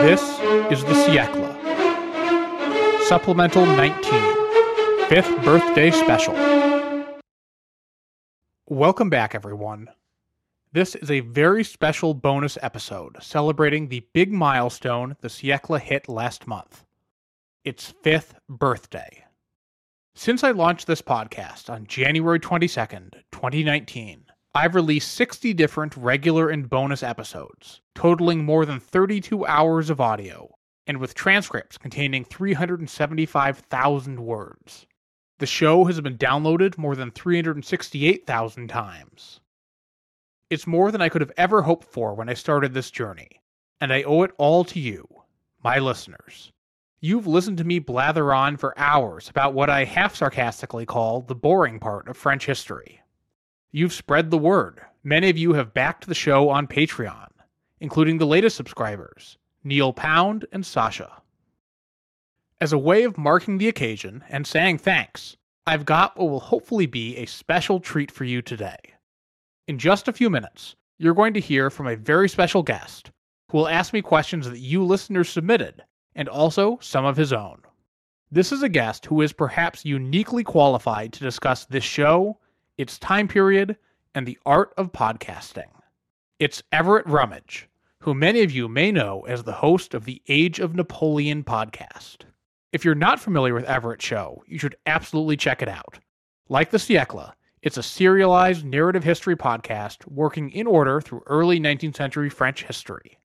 This is the Siècle. Supplemental 19, 5th Birthday Special. Welcome back, everyone. This is a very special bonus episode celebrating the big milestone the Siècle hit last month its fifth birthday. Since I launched this podcast on January 22nd, 2019, I've released 60 different regular and bonus episodes, totaling more than 32 hours of audio, and with transcripts containing 375,000 words. The show has been downloaded more than 368,000 times. It's more than I could have ever hoped for when I started this journey, and I owe it all to you, my listeners. You've listened to me blather on for hours about what I half sarcastically call the boring part of French history. You've spread the word. Many of you have backed the show on Patreon, including the latest subscribers, Neil Pound and Sasha. As a way of marking the occasion and saying thanks, I've got what will hopefully be a special treat for you today. In just a few minutes, you're going to hear from a very special guest who will ask me questions that you listeners submitted and also some of his own. This is a guest who is perhaps uniquely qualified to discuss this show, its time period, and the art of podcasting. It's Everett Rummage, who many of you may know as the host of the Age of Napoleon podcast. If you're not familiar with Everett's show, you should absolutely check it out. Like the Siècle, it's a serialized narrative history podcast working in order through early 19th century French history.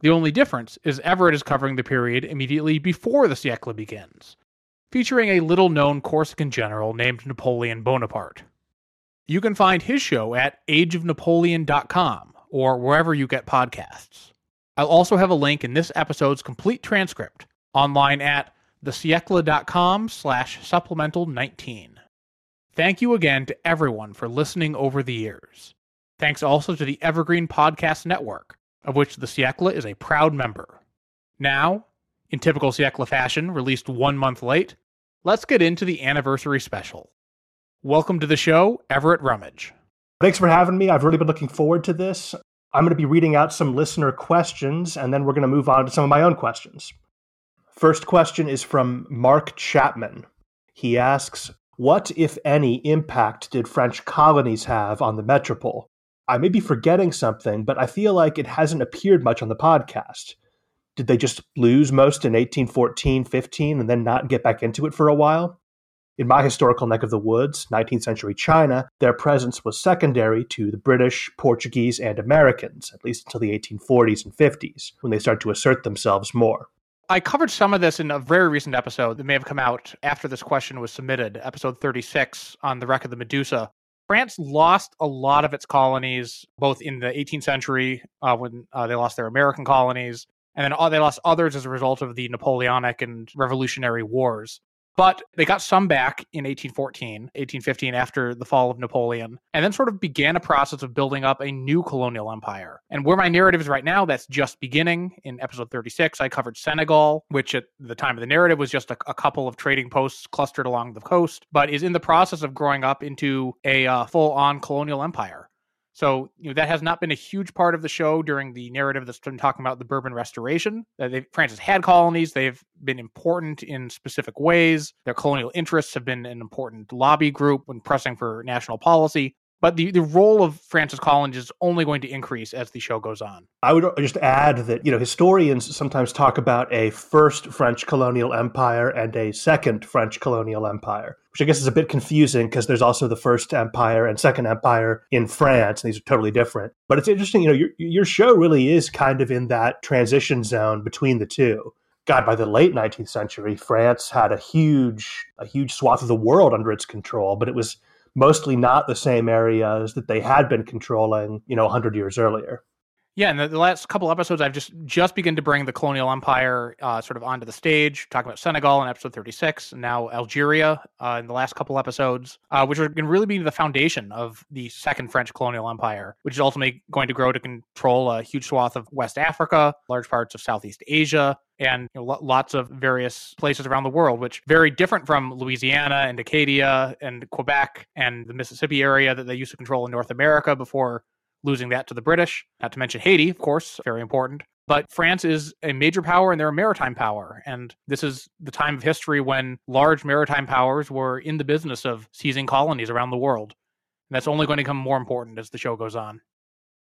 The only difference is Everett is covering the period immediately before the Siècle begins, featuring a little known Corsican general named Napoleon Bonaparte. You can find his show at ageofnapoleon.com or wherever you get podcasts. I'll also have a link in this episode's complete transcript online at thesiecle.com slash supplemental 19. Thank you again to everyone for listening over the years. Thanks also to the Evergreen Podcast Network of which the Siècle is a proud member. Now, in typical Siècle fashion, released one month late, let's get into the anniversary special. Welcome to the show, Everett Rummage. Thanks for having me. I've really been looking forward to this. I'm going to be reading out some listener questions, and then we're going to move on to some of my own questions. First question is from Mark Chapman. He asks, What, if any, impact did French colonies have on the metropole? I may be forgetting something, but I feel like it hasn't appeared much on the podcast. Did they just lose most in 1814, 15, and then not get back into it for a while? In my historical neck of the woods, 19th century China, their presence was secondary to the British, Portuguese, and Americans, at least until the 1840s and 50s, when they started to assert themselves more. I covered some of this in a very recent episode that may have come out after this question was submitted, episode 36 on the wreck of the Medusa, France lost a lot of its colonies, both in the 18th century uh, when uh, they lost their American colonies, and then uh, they lost others as a result of the Napoleonic and Revolutionary Wars. But they got some back in 1814, 1815, after the fall of Napoleon, and then sort of began a process of building up a new colonial empire. And where my narrative is right now, that's just beginning. In episode 36, I covered Senegal, which at the time of the narrative was just a, a couple of trading posts clustered along the coast, but is in the process of growing up into a uh, full on colonial empire. So you know that has not been a huge part of the show during the narrative that's been talking about the Bourbon Restoration. Uh, France has had colonies; they've been important in specific ways. Their colonial interests have been an important lobby group when pressing for national policy. But the, the role of France's colonies is only going to increase as the show goes on. I would just add that, you know, historians sometimes talk about a first French colonial empire and a second French colonial empire, which I guess is a bit confusing because there's also the first empire and second empire in France. And these are totally different. But it's interesting, you know, your, your show really is kind of in that transition zone between the two. God, by the late 19th century, France had a huge, a huge swath of the world under its control, but it was mostly not the same areas that they had been controlling, you know, 100 years earlier. Yeah, and the, the, last couple episodes, I've just just begun to bring the colonial empire uh, sort of onto the stage, talking about Senegal in episode 36, and now Algeria uh, in the last couple episodes, uh, which are going to really be the foundation of the second French colonial empire, which is ultimately going to grow to control a huge swath of West Africa, large parts of Southeast Asia, and you know, lots of various places around the world, which very different from Louisiana and Acadia and Quebec and the Mississippi area that they used to control in North America before losing that to the British, not to mention Haiti, of course, very important. But France is a major power and they're a maritime power. And this is the time of history when large maritime powers were in the business of seizing colonies around the world. And that's only going to become more important as the show goes on.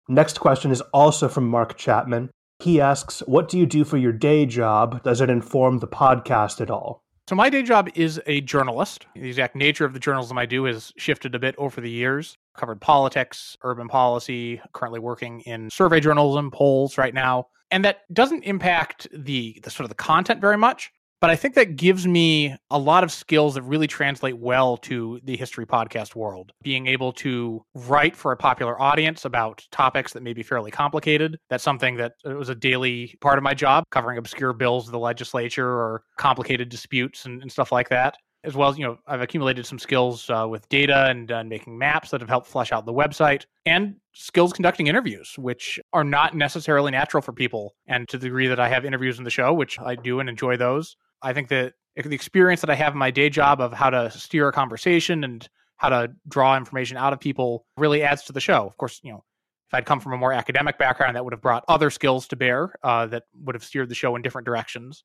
Next question is also from Mark Chapman. He asks, What do you do for your day job? Does it inform the podcast at all? So, my day job is a journalist. The exact nature of the journalism I do has shifted a bit over the years covered politics, urban policy, currently working in survey journalism, polls right now. And that doesn't impact the, the sort of the content very much. But I think that gives me a lot of skills that really translate well to the history podcast world. Being able to write for a popular audience about topics that may be fairly complicated. That's something that was a daily part of my job, covering obscure bills of the legislature or complicated disputes and, and stuff like that as well as you know i've accumulated some skills uh, with data and uh, making maps that have helped flesh out the website and skills conducting interviews which are not necessarily natural for people and to the degree that i have interviews in the show which i do and enjoy those i think that the experience that i have in my day job of how to steer a conversation and how to draw information out of people really adds to the show of course you know if I'd come from a more academic background, that would have brought other skills to bear uh, that would have steered the show in different directions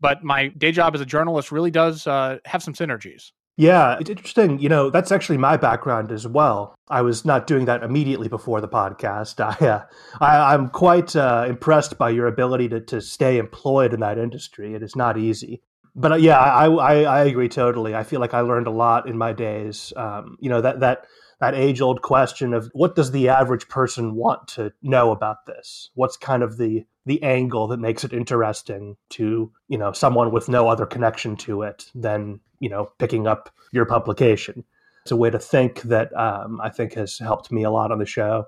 but my day job as a journalist really does uh, have some synergies. Yeah, it's interesting. You know, that's actually my background as well. I was not doing that immediately before the podcast. I, uh, I, am quite uh, impressed by your ability to, to stay employed in that industry. It is not easy. But uh, yeah, I, I, I agree totally. I feel like I learned a lot in my days. Um, you know, that, that that age old question of what does the average person want to know about this? What's kind of the the angle that makes it interesting to, you know, someone with no other connection to it than, you know, picking up your publication. It's a way to think that um, I think has helped me a lot on the show.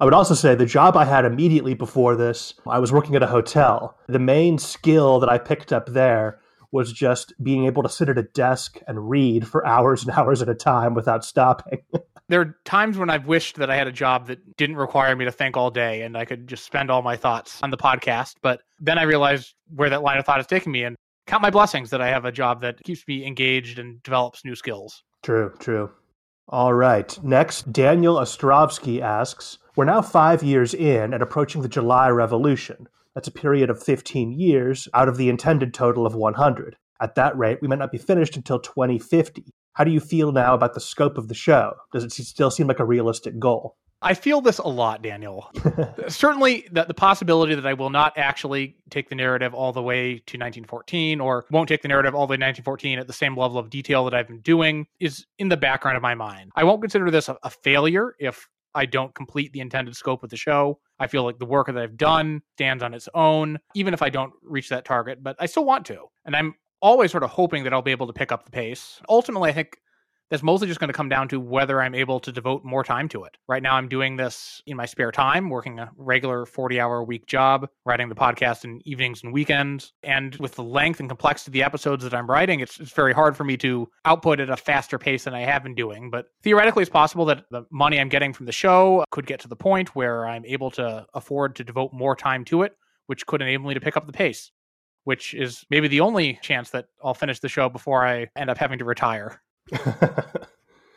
I would also say the job I had immediately before this, I was working at a hotel. The main skill that I picked up there was just being able to sit at a desk and read for hours and hours at a time without stopping. there are times when I've wished that I had a job that didn't require me to think all day and I could just spend all my thoughts on the podcast. But then I realized where that line of thought is taking me and count my blessings that I have a job that keeps me engaged and develops new skills. True, true. All right. Next, Daniel Ostrovsky asks We're now five years in and approaching the July Revolution. That's a period of 15 years out of the intended total of 100. At that rate, we might not be finished until 2050. How do you feel now about the scope of the show? Does it still seem like a realistic goal? I feel this a lot, Daniel. Certainly, the, the possibility that I will not actually take the narrative all the way to 1914 or won't take the narrative all the way to 1914 at the same level of detail that I've been doing is in the background of my mind. I won't consider this a, a failure if I don't complete the intended scope of the show. I feel like the work that I've done stands on its own, even if I don't reach that target, but I still want to. And I'm always sort of hoping that I'll be able to pick up the pace. Ultimately, I think that's mostly just going to come down to whether I'm able to devote more time to it. Right now, I'm doing this in my spare time, working a regular 40 hour a week job, writing the podcast in evenings and weekends. And with the length and complexity of the episodes that I'm writing, it's, it's very hard for me to output at a faster pace than I have been doing. But theoretically, it's possible that the money I'm getting from the show could get to the point where I'm able to afford to devote more time to it, which could enable me to pick up the pace which is maybe the only chance that I'll finish the show before I end up having to retire.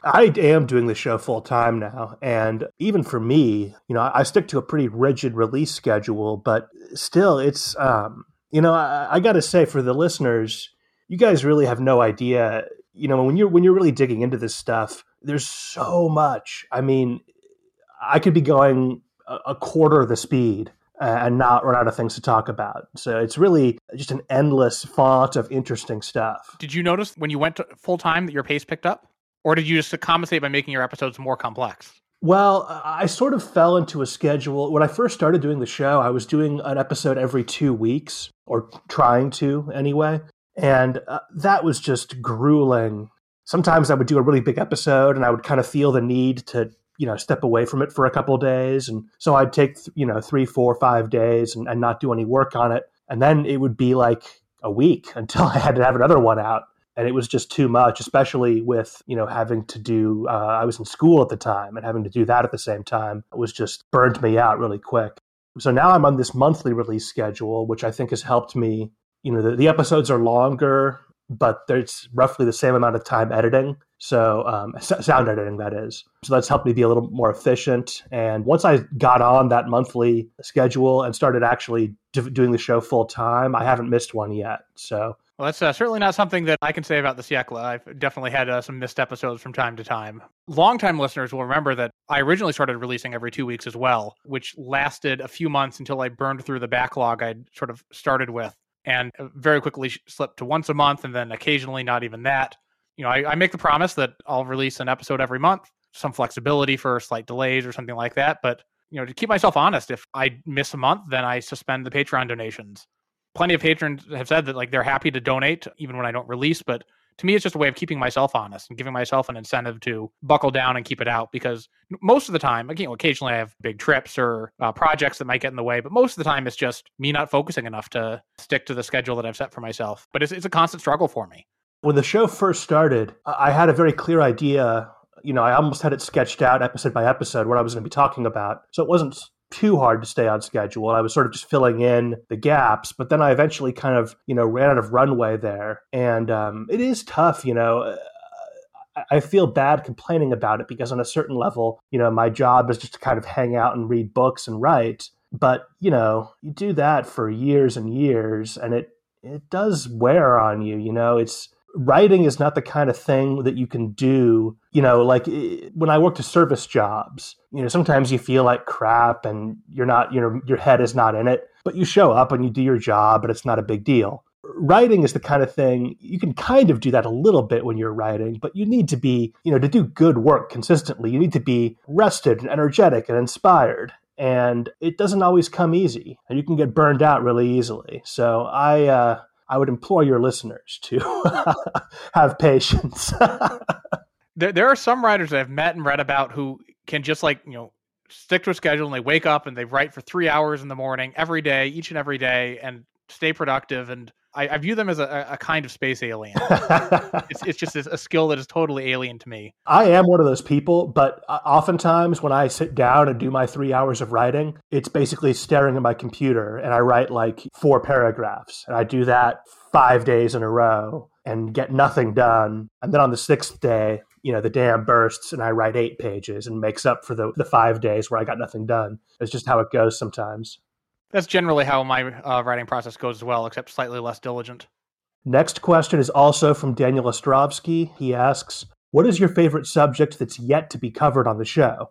I am doing the show full time now. And even for me, you know, I stick to a pretty rigid release schedule, but still, it's, um, you know, I, I got to say for the listeners, you guys really have no idea. You know, when you're when you're really digging into this stuff, there's so much. I mean, I could be going a quarter of the speed and not run out of things to talk about. So it's really just an endless font of interesting stuff. Did you notice when you went full time that your pace picked up? Or did you just compensate by making your episodes more complex? Well, I sort of fell into a schedule. When I first started doing the show, I was doing an episode every two weeks, or trying to anyway. And uh, that was just grueling sometimes I would do a really big episode and I would kind of feel the need to you know step away from it for a couple days. And so i'd take you know three four five days and, and not do any work on it. And then it would be like a week until i had to have another one out. And it was just too much especially with you know having to do uh, i was in school at the time and having to do that at the same time it was just burned me out really quick. So now i'm on this monthly release schedule which i think has helped me you know the, the episodes are longer but there's roughly the same amount of time editing. So, um, sound editing, that is. So, that's helped me be a little more efficient. And once I got on that monthly schedule and started actually doing the show full time, I haven't missed one yet. So, well, that's uh, certainly not something that I can say about the Siècle. I've definitely had uh, some missed episodes from time to time. Longtime listeners will remember that I originally started releasing every two weeks as well, which lasted a few months until I burned through the backlog I'd sort of started with and uh, very quickly slipped to once a month and then occasionally not even that. You know, I, I, make the promise that I'll release an episode every month, some flexibility for slight delays or something like that. But, you know, to keep myself honest, if I miss a month, then I suspend the Patreon donations. Plenty of patrons have said that like they're happy to donate even when I don't release, but to me, it's just a way of keeping myself honest and giving myself an incentive to buckle down and keep it out. Because most of the time, again, occasionally I have big trips or uh, projects that might get in the way, but most of the time it's just me not focusing enough to stick to the schedule that I've set for myself. But it's, it's a constant struggle for me. When the show first started, I had a very clear idea. You know, I almost had it sketched out episode by episode what I was going to be talking about. So it wasn't too hard to stay on schedule. I was sort of just filling in the gaps, but then I eventually kind of, you know, ran out of runway there. And um, it is tough, you know. Uh, I feel bad complaining about it because, on a certain level, you know, my job is just to kind of hang out and read books and write. But you know, you do that for years and years, and it it does wear on you. You know, it's writing is not the kind of thing that you can do you know like when i worked at service jobs you know sometimes you feel like crap and you're not you know your head is not in it but you show up and you do your job and it's not a big deal. Writing is the kind of thing you can kind of do that a little bit when you're writing but you need to be you know to do good work consistently you need to be rested and energetic and inspired and it doesn't always come easy. And you can get burned out really easily. So i uh, I would implore your listeners to have patience. there, there are some writers that I've met and read about who can just like, you know, stick to a schedule and they wake up and they write for three hours in the morning every day, each and every day, and stay productive. And I, I view them as a, a, kind of space alien. it's, it's just a skill that is totally alien to me. I am one of those people, but uh, oftentimes when I sit down and do my three hours of writing, it's basically staring at my computer and I write like four paragraphs. And I do that five days in a row and get nothing done. And then on the sixth day, you know, the dam bursts and I write eight pages and makes up for the, the five days where I got nothing done. It's just how it goes sometimes. That's generally how my uh, writing process goes as well, except slightly less diligent. Next question is also from Daniel Ostrovsky. He asks, What is your favorite subject that's yet to be covered on the show?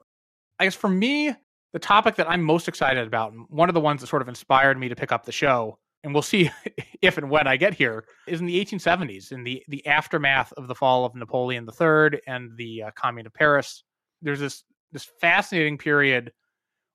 I guess for me, the topic that I'm most excited about, one of the ones that sort of inspired me to pick up the show, and we'll see if and when I get here, is in the 1870s, in the, the aftermath of the fall of Napoleon III and the uh, Commune of Paris. There's this this fascinating period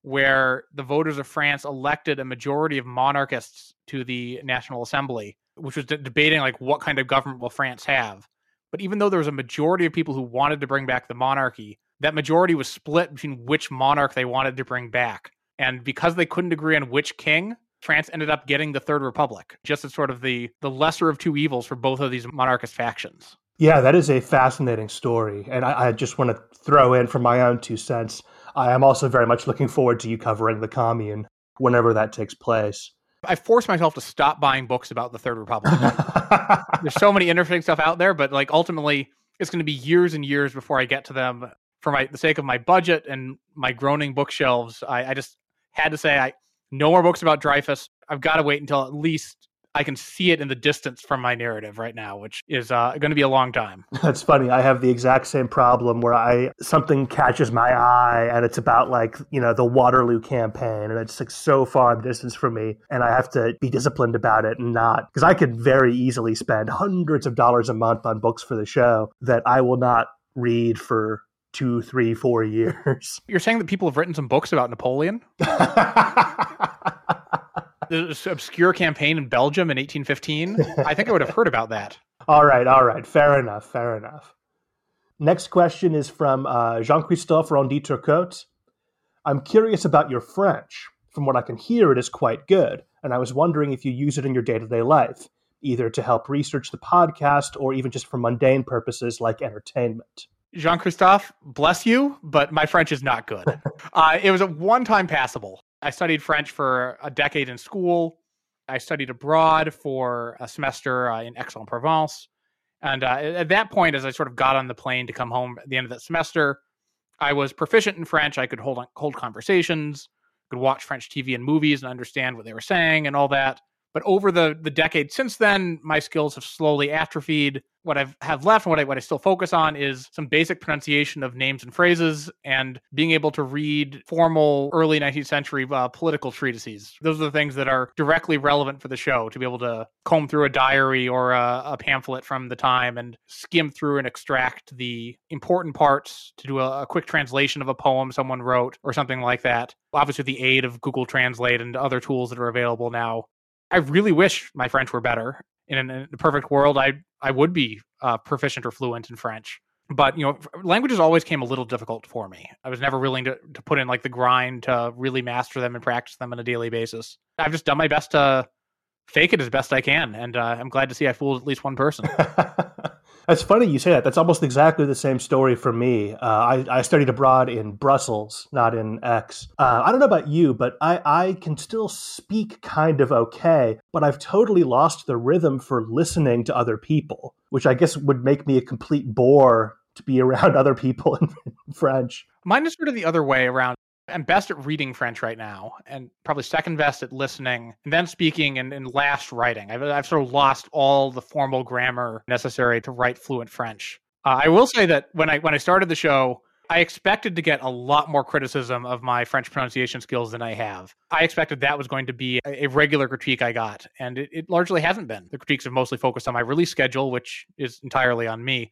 where the voters of France elected a majority of monarchists to the National Assembly, which was de- debating like what kind of government will France have. But even though there was a majority of people who wanted to bring back the monarchy, that majority was split between which monarch they wanted to bring back. And because they couldn't agree on which king, France ended up getting the Third Republic, just as sort of the the lesser of two evils for both of these monarchist factions. Yeah, that is a fascinating story. And I, I just want to throw in from my own two cents I am also very much looking forward to you covering the commune whenever that takes place. I forced myself to stop buying books about the Third Republic. There's so many interesting stuff out there, but like ultimately, it's going to be years and years before I get to them. For my the sake of my budget and my groaning bookshelves, I, I just had to say I no more books about Dreyfus. I've got to wait until at least I can see it in the distance from my narrative right now, which is uh, going to be a long time. That's funny. I have the exact same problem where I something catches my eye and it's about like you know the Waterloo campaign and it's like so far in the distance from me, and I have to be disciplined about it and not because I could very easily spend hundreds of dollars a month on books for the show that I will not read for two, three, four years. You're saying that people have written some books about Napoleon? this obscure campaign in Belgium in 1815. I think I would have heard about that. All right, all right, fair enough, fair enough. Next question is from uh, Jean Christophe Rondi Turcotte. I'm curious about your French. From what I can hear, it is quite good, and I was wondering if you use it in your day to day life, either to help research the podcast or even just for mundane purposes like entertainment. Jean Christophe, bless you, but my French is not good. uh, it was a one time passable. I studied French for a decade in school. I studied abroad for a semester uh, in Aix-en-Provence. And uh, at that point, as I sort of got on the plane to come home at the end of that semester, I was proficient in French. I could hold hold conversations, could watch French TV and movies and understand what they were saying and all that. But over the the decade since then, my skills have slowly atrophied. What I've have left and what I what I still focus on is some basic pronunciation of names and phrases and being able to read formal early 19th century uh, political treatises. Those are the things that are directly relevant for the show to be able to comb through a diary or a, a pamphlet from the time and skim through and extract the important parts to do a, a quick translation of a poem someone wrote or something like that. Obviously, with the aid of Google Translate and other tools that are available now, I really wish my French were better. In, a perfect world, I I would be uh, proficient or fluent in French. But you know, languages always came a little difficult for me. I was never willing to to put in like the grind to really master them and practice them on a daily basis. I've just done my best to fake it as best I can, and uh, I'm glad to see I fooled at least one person. That's funny you say that. That's almost exactly the same story for me. Uh, I, I, studied abroad in Brussels, not in Aix. Uh, I don't know about you, but I, I can still speak kind of okay, but I've totally lost the rhythm for listening to other people, which I guess would make me a complete bore to be around other people in French. Mine is sort of the other way around. I'm best at reading French right now, and probably second best at listening, and then speaking, and, and last writing. I've, I've sort of lost all the formal grammar necessary to write fluent French. Uh, I will say that when I when I started the show, I expected to get a lot more criticism of my French pronunciation skills than I have. I expected that was going to be a, regular critique I got, and it, it largely hasn't been. The critiques have mostly focused on my release schedule, which is entirely on me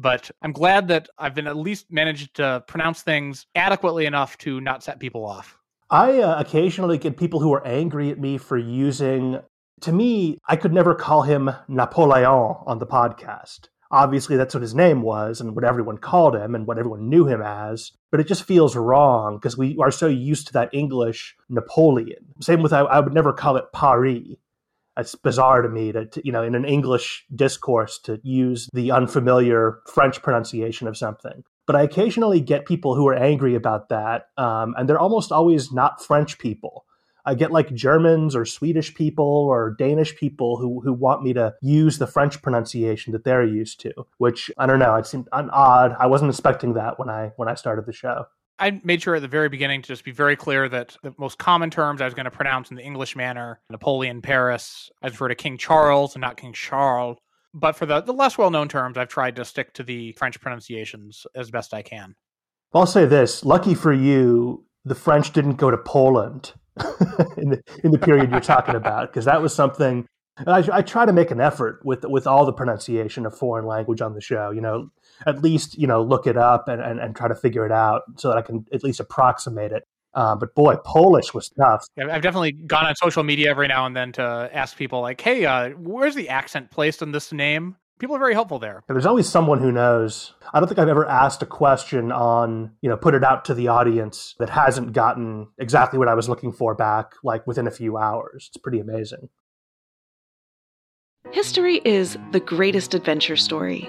but I'm glad that I've been at least managed to pronounce things adequately enough to not set people off. I uh, occasionally get people who are angry at me for using. To me, I could never call him Napoleon on the podcast. Obviously, that's what his name was and what everyone called him and what everyone knew him as. But it just feels wrong because we are so used to that English Napoleon. Same with, I, I would never call it Paris it's bizarre to me to, you know in an english discourse to use the unfamiliar french pronunciation of something. But i occasionally get people who are angry about that um, and they're almost always not french people. I get like germans or swedish people or danish people who, who want me to use the french pronunciation that they're used to which i don't know it seemed odd. I wasn't expecting that when i when i started the show I made sure at the very beginning to just be very clear that the most common terms I was going to pronounce in the English manner Napoleon, Paris, I refer to King Charles and not King Charles. But for the, the less well known terms, I've tried to stick to the French pronunciations as best I can. I'll say this lucky for you, the French didn't go to Poland in, the, in the period you're talking about, because that was something I, I, try to make an effort with with all the pronunciation of foreign language on the show. You know, at least you know look it up and, and, and try to figure it out so that I can at least approximate it. Uh, but boy, Polish was tough. I've definitely gone on social media every now and then to ask people like, "Hey, uh, where's the accent placed in this name?" People are very helpful there. There's always someone who knows. I don't think I've ever asked a question on, you know, put it out to the audience that hasn't gotten exactly what I was looking for back, like within a few hours. It's pretty amazing. History is the greatest adventure story.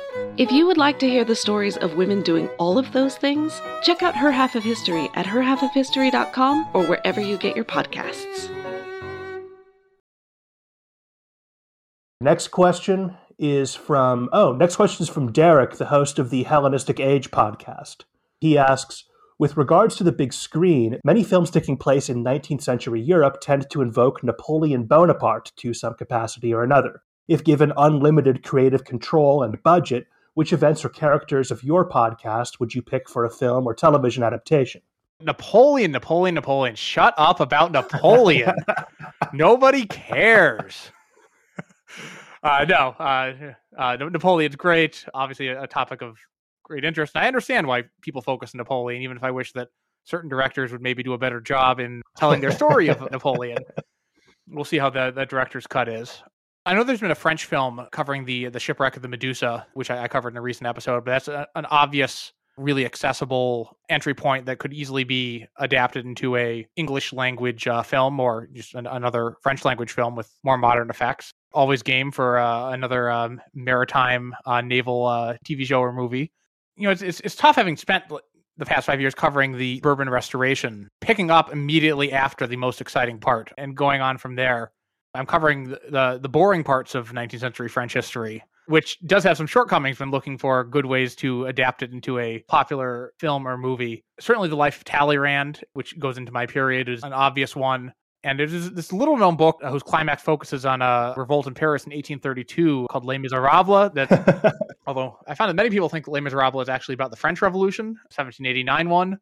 If you would like to hear the stories of women doing all of those things, check out Her Half of History at herhalfofhistory.com or wherever you get your podcasts. Next question is from, oh, next question is from Derek, the host of the Hellenistic Age podcast. He asks, with regards to the big screen, many films taking place in 19th century Europe tend to invoke Napoleon Bonaparte to some capacity or another. If given unlimited creative control and budget, which events or characters of your podcast would you pick for a film or television adaptation? Napoleon, Napoleon, Napoleon. Shut up about Napoleon. Nobody cares. Uh, no, uh, uh, Napoleon's great. Obviously, a, a, topic of great interest. And I understand why people focus on Napoleon, even if I wish that certain directors would maybe do a better job in telling their story of Napoleon. We'll see how the, the director's cut is. I know there's been a French film covering the the shipwreck of the Medusa, which I, I covered in a recent episode, but that's a, an obvious really accessible entry point that could easily be adapted into a English language uh, film or just an, another French language film with more modern effects. Always game for uh, another um, maritime uh, naval TV show or movie. You know, it's, it's, it's tough having spent the past five years covering the Bourbon Restoration, picking up immediately after the most exciting part and going on from there. I'm covering the, the, the boring parts of 19th century French history which does have some shortcomings when looking for good ways to adapt it into a popular film or movie. Certainly, The Life of Talleyrand, which goes into my period, is an obvious one. And there's this little known book uh, whose climax focuses on a revolt in Paris in 1832 called Les Miserables. That, although I found that many people think Les Miserables is actually about the French Revolution, 1789 one,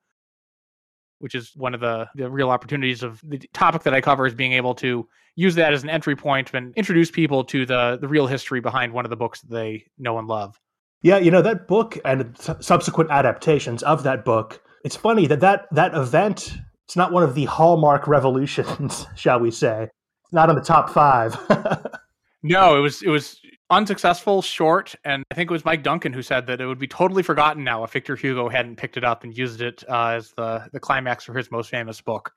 which is one of the, the real opportunities of the topic that I cover is being able to use that as an entry point and introduce people to the the real history behind one of the books that they know and love. Yeah, you know that book and subsequent adaptations of that book. It's funny that that that event. It's not one of the hallmark revolutions, shall we say? It's not in the top five. no, it was it was unsuccessful, short, and I think it was Mike Duncan who said that it would be totally forgotten now if Victor Hugo hadn't picked it up and used it uh, as the the climax for his most famous book.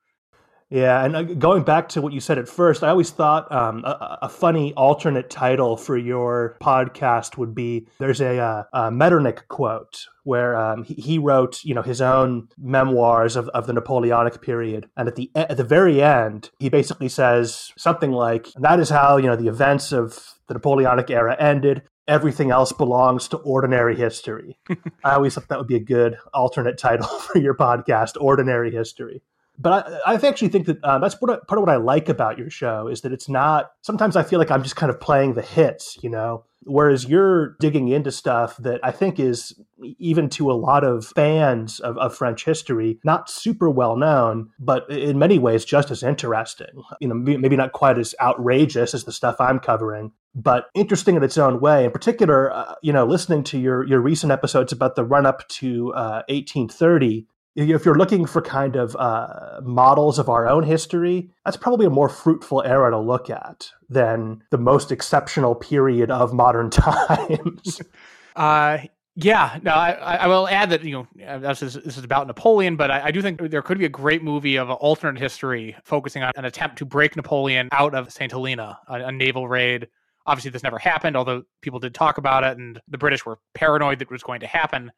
Yeah, and uh, going back to what you said at first, I always thought um, a, a, funny alternate title for your podcast would be there's a, uh, a Metternich quote where um, he, he, wrote, you know, his own memoirs of, of the Napoleonic period, and at the at the very end, he basically says something like, "That is how you know the events of the Napoleonic era ended." Everything else belongs to ordinary history. I always thought that would be a good alternate title for your podcast, Ordinary History but I, I, actually think that uh, that's of, part of what I like about your show is that it's not. Sometimes I feel like I'm just kind of playing the hits, you know, whereas you're digging into stuff that I think is even to a lot of fans of, of French history not super well known, but in many ways just as interesting. You know, maybe not quite as outrageous as the stuff I'm covering, but interesting in its own way. In particular, uh, you know, listening to your your recent episodes about the run up to uh, 1830 if you're looking for kind of uh, models of our own history, that's probably a more fruitful era to look at than the most exceptional period of modern times. uh, yeah, no, I, I, will add that you know this is, this is about Napoleon, but I, I, do think there could be a great movie of alternate history focusing on an attempt to break Napoleon out of Saint Helena, a, a naval raid. Obviously, this never happened, although people did talk about it, and the British were paranoid that it was going to happen.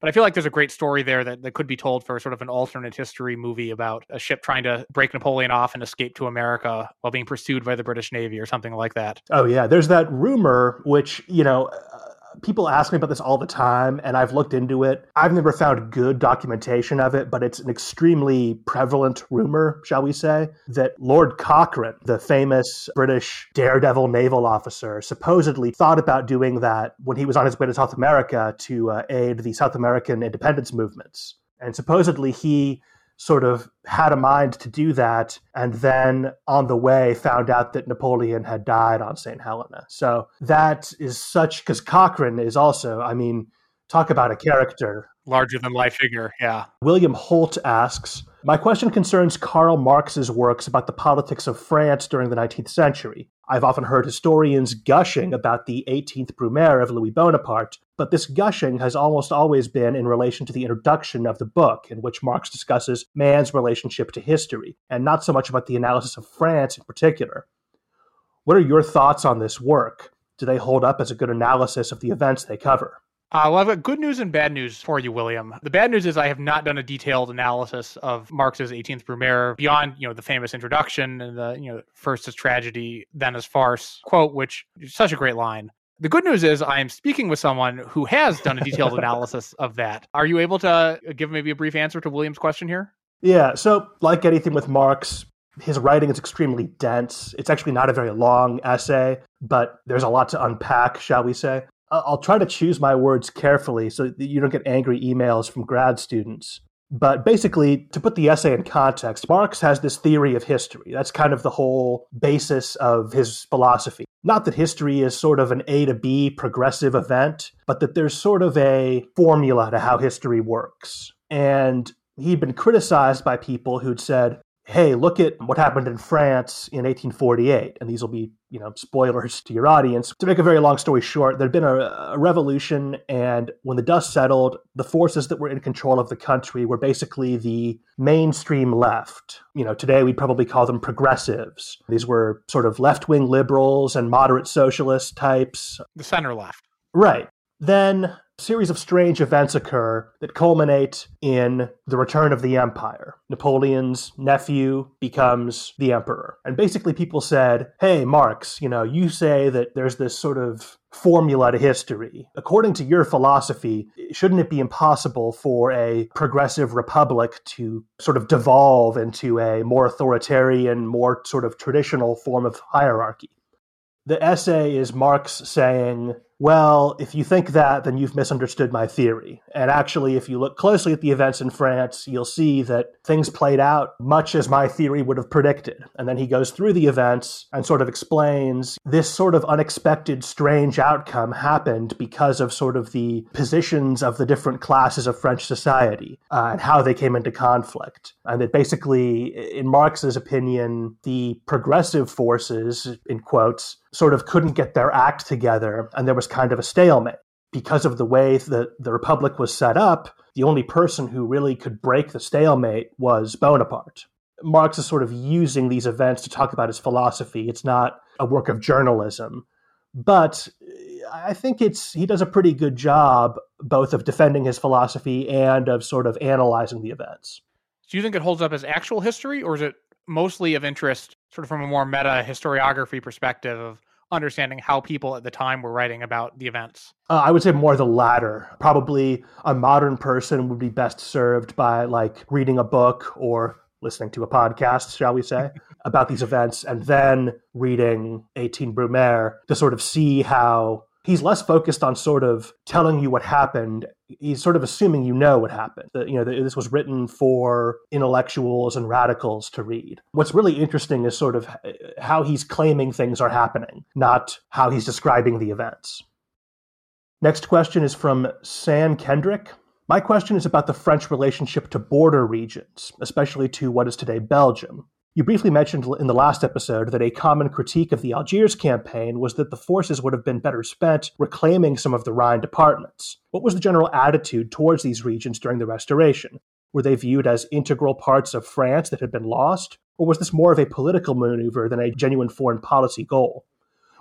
But I feel like there's a great story there that, that could be told for sort of an alternate history movie about a ship trying to break Napoleon off and escape to America while being pursued by the British Navy or something like that. Oh, yeah. There's that rumor, which, you know, people ask me about this all the time, and I've looked into it. I've never found good documentation of it, but it's an extremely prevalent rumor, shall we say, that Lord Cochrane, the famous British daredevil naval officer, supposedly thought about doing that when he was on his way to South America to uh, aid the South American independence movements. And supposedly he sort of had a mind to do that and then on the way found out that Napoleon had died on St. Helena. So that is such because Cochrane is also, I mean, talk about a character. Larger than life figure, yeah. William Holt asks My question concerns Karl Marx's works about the politics of France during the 19th century. I've often heard historians gushing about the 18th Brumaire of Louis Bonaparte, but this gushing has almost always been in relation to the introduction of the book, in which Marx discusses man's relationship to history, and not so much about the analysis of France in particular. What are your thoughts on this work? Do they hold up as a good analysis of the events they cover? Uh, well, I've got good news and bad news for you, William. The bad news is I have not done a detailed analysis of Marx's 18th Brumaire beyond, you know, the famous introduction and the, you know, first as tragedy, then as farce quote, which is such a great line. The good news is I am speaking with someone who has done a detailed analysis of that. Are you able to give maybe a brief answer to William's question here? Yeah. So, like anything with Marx, his writing is extremely dense. It's actually not a very long essay, but there's a lot to unpack, shall we say. I'll try to choose my words carefully so that you don't get angry emails from grad students. But basically, to put the essay in context, Marx has this theory of history. That's kind of the whole basis of his philosophy. Not that history is sort of an A to B progressive event, but that there's sort of a formula to how history works. And he'd been criticized by people who'd said, hey, look at what happened in France in 1848. And these will be, you know, spoilers to your audience. To make a very long story short, there'd been a, a, revolution, and when the dust settled, the forces that were in control of the country were basically the mainstream left. You know, today we'd probably call them progressives. These were sort of left wing liberals and moderate socialist types. The center left. Right. Then a series of strange events occur that culminate in the return of the empire. Napoleon's nephew becomes the emperor. And basically, people said, Hey, Marx, you know, you say that there's this sort of formula to history. According to your philosophy, shouldn't it be impossible for a progressive republic to sort of devolve into a more authoritarian, more sort of traditional form of hierarchy? The essay is Marx saying, well, if you think that, then you've misunderstood my theory. And actually, if you look closely at the events in France, you'll see that things played out much as my theory would have predicted. And then he goes through the events and sort of explains this sort of unexpected, strange outcome happened because of sort of the positions of the different classes of French society uh, and how they came into conflict. And that basically, in Marx's opinion, the progressive forces, in quotes, sort of couldn't get their act together and there was kind of a stalemate. Because of the way that the Republic was set up, the only person who really could break the stalemate was Bonaparte. Marx is sort of using these events to talk about his philosophy. It's not a work of journalism. But uh, I think it's he does a pretty good job both of defending his philosophy and of sort of analyzing the events. Do you think it holds up as actual history, or is it mostly of interest, sort of from a more meta historiography perspective of understanding how people at the time were writing about the events? Uh, I would say more the latter. Probably a modern person would be best served by like reading a book or listening to a podcast, shall we say, about these events, and then reading 18 Brumaire to sort of see how he's less focused on sort of telling you what happened. He's sort of assuming you know what happened. That, you know, this was written for intellectuals and radicals to read. What's really interesting is sort of how he's claiming things are happening, not how he's describing the events. Next question is from Sam Kendrick. My question is about the French relationship to border regions, especially to what is today Belgium. You briefly mentioned in the last episode that a common critique of the Algiers campaign was that the forces would have been better spent reclaiming some of the Rhine departments. What was the general attitude towards these regions during the Restoration? Were they viewed as integral parts of France that had been lost? Or was this more of a political maneuver than a genuine foreign policy goal?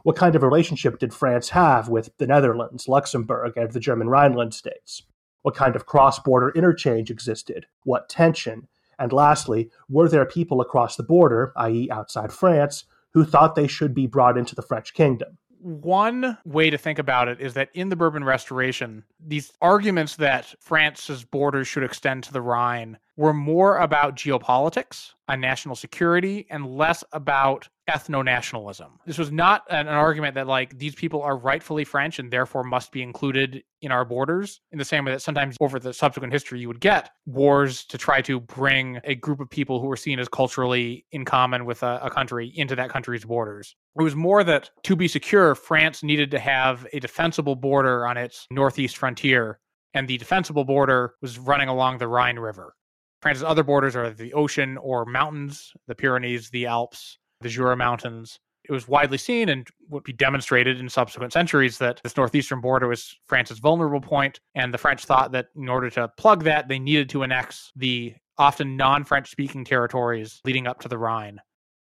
What kind of relationship did France have with the Netherlands, Luxembourg, and the German Rhineland states? What kind of cross border interchange existed? What tension? And lastly, were there people across the border, i.e., outside France, who thought they should be brought into the French kingdom? One way to think about it is that in the Bourbon Restoration, these arguments that France's borders should extend to the Rhine were more about geopolitics and national security and less about ethno nationalism. This was not an, an, argument that, like, these people are rightfully French and therefore must be included in our borders, in the same way that sometimes over the subsequent history you would get wars to try to bring a group of people who were seen as culturally in common with a, a country into that country's borders. It was more that to be secure, France needed to have a defensible border on its northeast frontier, and the defensible border was running along the Rhine River. France's other borders are the ocean or mountains, the Pyrenees, the Alps, the Jura Mountains. It was widely seen and would be demonstrated in subsequent centuries that this northeastern border was France's vulnerable point, and the French thought that in order to plug that, they needed to annex the often non-French speaking territories leading up to the Rhine.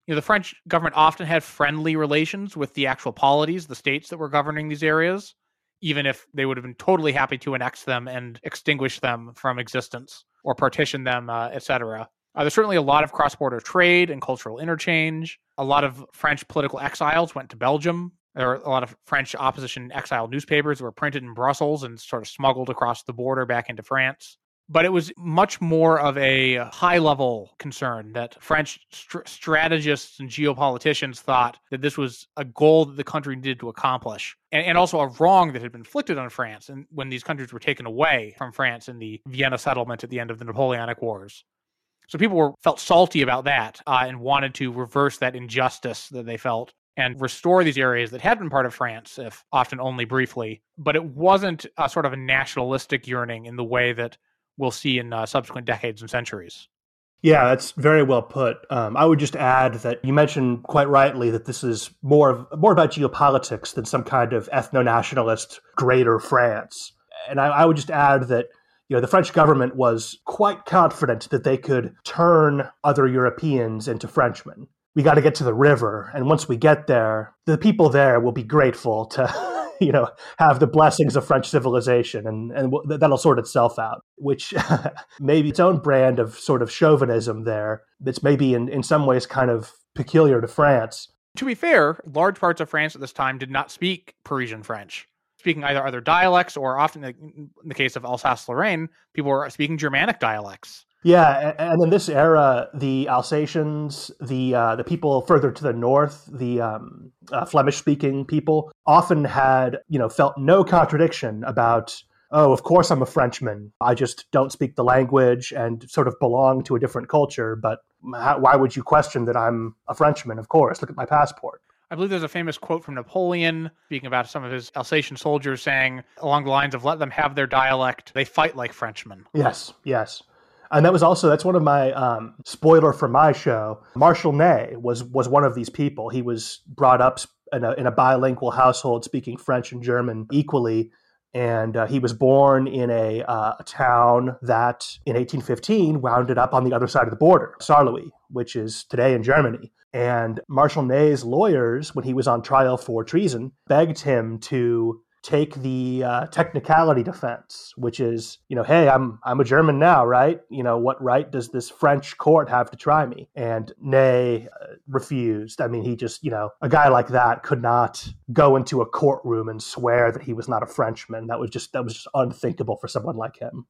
You know, the French government often had friendly relations with the actual polities, the states that were governing these areas, even if they would have been totally happy to annex them and extinguish them from existence or partition them, uh, etc. Uh, there's certainly a lot of cross border trade and cultural interchange. A lot of French political exiles went to Belgium. There were a lot of French opposition exile newspapers that were printed in Brussels and sort of smuggled across the border back into France. But it was much more of a high level concern that French str- strategists and geopoliticians thought that this was a goal that the country needed to accomplish, and, and also a wrong that had been inflicted on France and when these countries were taken away from France in the Vienna settlement at the end of the Napoleonic Wars. So people were felt salty about that uh, and wanted to reverse that injustice that they felt and restore these areas that had been part of France, if often only briefly. But it wasn't a sort of a nationalistic yearning in the way that we'll see in uh, subsequent decades and centuries. Yeah, that's very well put. Um, I would just add that you mentioned quite rightly that this is more of, more about geopolitics than some kind of ethno nationalist greater France. And I, I would just add that you know the French government was quite confident that they could turn other Europeans into Frenchmen. We got to get to the river, and once we get there, the people there will be grateful to you know, have the blessings of French civilization, and and that'll sort itself out. Which maybe its own brand of sort of chauvinism there. That's maybe in in some ways kind of peculiar to France. To be fair, large parts of France at this time did not speak Parisian French speaking either other dialects or often in the case of Alsace-Lorraine, people were speaking Germanic dialects. Yeah, and in this era, the Alsatians, the uh, the people further to the north, the um, uh, Flemish-speaking people, often had you know felt no contradiction about. Oh, of course I'm a Frenchman. I just don't speak the language and sort of belong to a different culture. But how, why would you question that I'm a Frenchman? Of course, look at my passport. I believe there's a famous quote from Napoleon speaking about some of his Alsatian soldiers saying along the lines of let them have their dialect. They fight like Frenchmen. Yes, yes and that was also that's one of my um, spoiler for my show. Marshal Ney was was one of these people. He was brought up in a, in a bilingual household, speaking French and German equally. And uh, he was born in a, uh, town that in 1815 wounded up on the other side of the border, Saarlouis, which is today in Germany. And Marshal Ney's lawyers, when he was on trial for treason, begged him to take the uh, technicality defense, which is, you know, hey, I'm I'm a German now, right? You know, what right does this French court have to try me? And Ney uh, refused. I mean, he just, you know, a guy like that could not go into a courtroom and swear that he was not a Frenchman. That was just that was just unthinkable for someone like him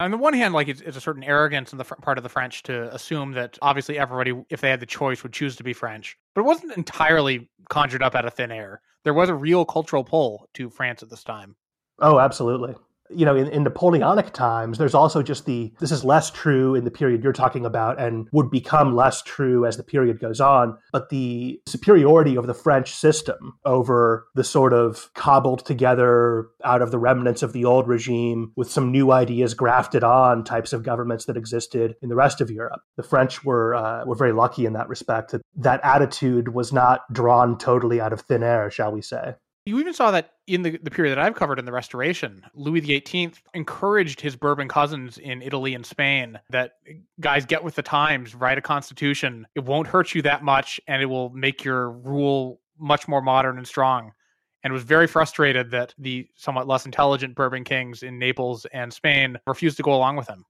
on the one hand, like it's, it's a certain arrogance in the fr- part of the French to assume that obviously everybody, if they had the choice, would choose to be French. But it wasn't entirely conjured up out of thin air. There was a real cultural pull to France at this time. Oh, absolutely you know, in, in Napoleonic times, there's also just the, this is less true in the period you're talking about and would become less true as the period goes on. But the superiority of the French system over the sort of cobbled together out of the remnants of the old regime with some new ideas grafted on types of governments that existed in the rest of Europe. The French were, uh, were very lucky in that respect that that attitude was not drawn totally out of thin air, shall we say. You even saw that in the, the period that I've covered in the Restoration. Louis XVIII encouraged his Bourbon cousins in Italy and Spain that guys get with the times, write a constitution. It won't hurt you that much, and it will make your rule much more modern and strong. And was very frustrated that the somewhat less intelligent Bourbon kings in Naples and Spain refused to go along with him.